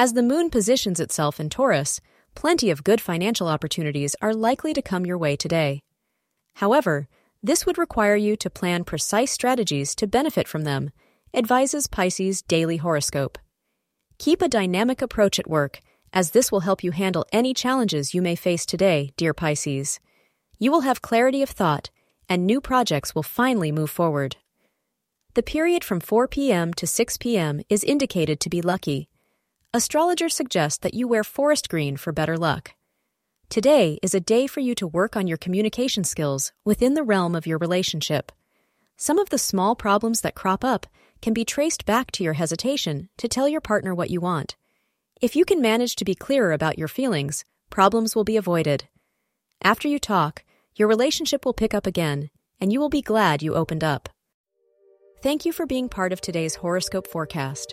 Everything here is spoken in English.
As the moon positions itself in Taurus, plenty of good financial opportunities are likely to come your way today. However, this would require you to plan precise strategies to benefit from them, advises Pisces' daily horoscope. Keep a dynamic approach at work, as this will help you handle any challenges you may face today, dear Pisces. You will have clarity of thought, and new projects will finally move forward. The period from 4 p.m. to 6 p.m. is indicated to be lucky. Astrologers suggest that you wear forest green for better luck. Today is a day for you to work on your communication skills within the realm of your relationship. Some of the small problems that crop up can be traced back to your hesitation to tell your partner what you want. If you can manage to be clearer about your feelings, problems will be avoided. After you talk, your relationship will pick up again, and you will be glad you opened up. Thank you for being part of today's horoscope forecast.